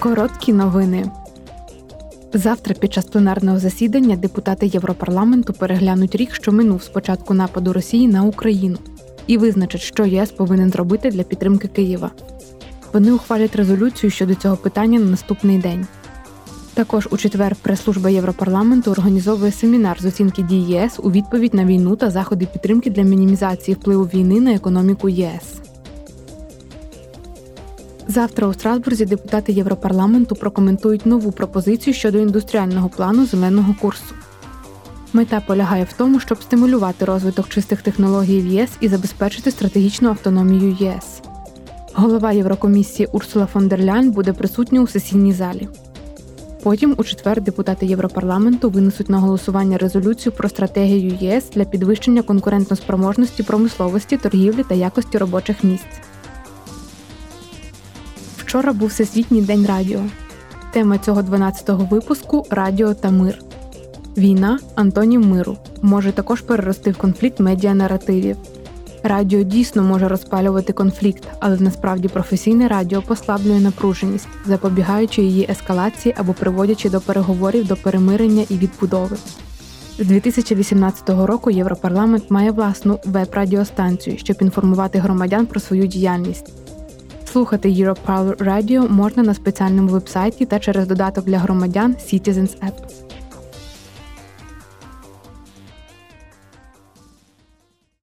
Короткі новини. Завтра під час пленарного засідання депутати Європарламенту переглянуть рік, що минув з початку нападу Росії на Україну, і визначать, що ЄС повинен зробити для підтримки Києва. Вони ухвалять резолюцію щодо цього питання на наступний день. Також у четвер прес-служба Європарламенту організовує семінар з оцінки дій ЄС у відповідь на війну та заходи підтримки для мінімізації впливу війни на економіку ЄС. Завтра у Страсбурзі депутати Європарламенту прокоментують нову пропозицію щодо індустріального плану зеленого курсу. Мета полягає в тому, щоб стимулювати розвиток чистих технологій в ЄС і забезпечити стратегічну автономію ЄС. Голова Єврокомісії Урсула фон дер Ляйн буде присутня у сесійній залі. Потім, у четвер, депутати Європарламенту винесуть на голосування резолюцію про стратегію ЄС для підвищення конкурентноспроможності промисловості, торгівлі та якості робочих місць. Вчора був Всесвітній день радіо. Тема цього 12-го випуску Радіо та мир. Війна антонім миру може також перерости в конфлікт медіанаративів. Радіо дійсно може розпалювати конфлікт, але насправді професійне радіо послаблює напруженість, запобігаючи її ескалації або приводячи до переговорів до перемирення і відбудови. З 2018 року Європарламент має власну веб-радіостанцію, щоб інформувати громадян про свою діяльність. Слухати Europower Radio можна на спеціальному вебсайті та через додаток для громадян Citizens App.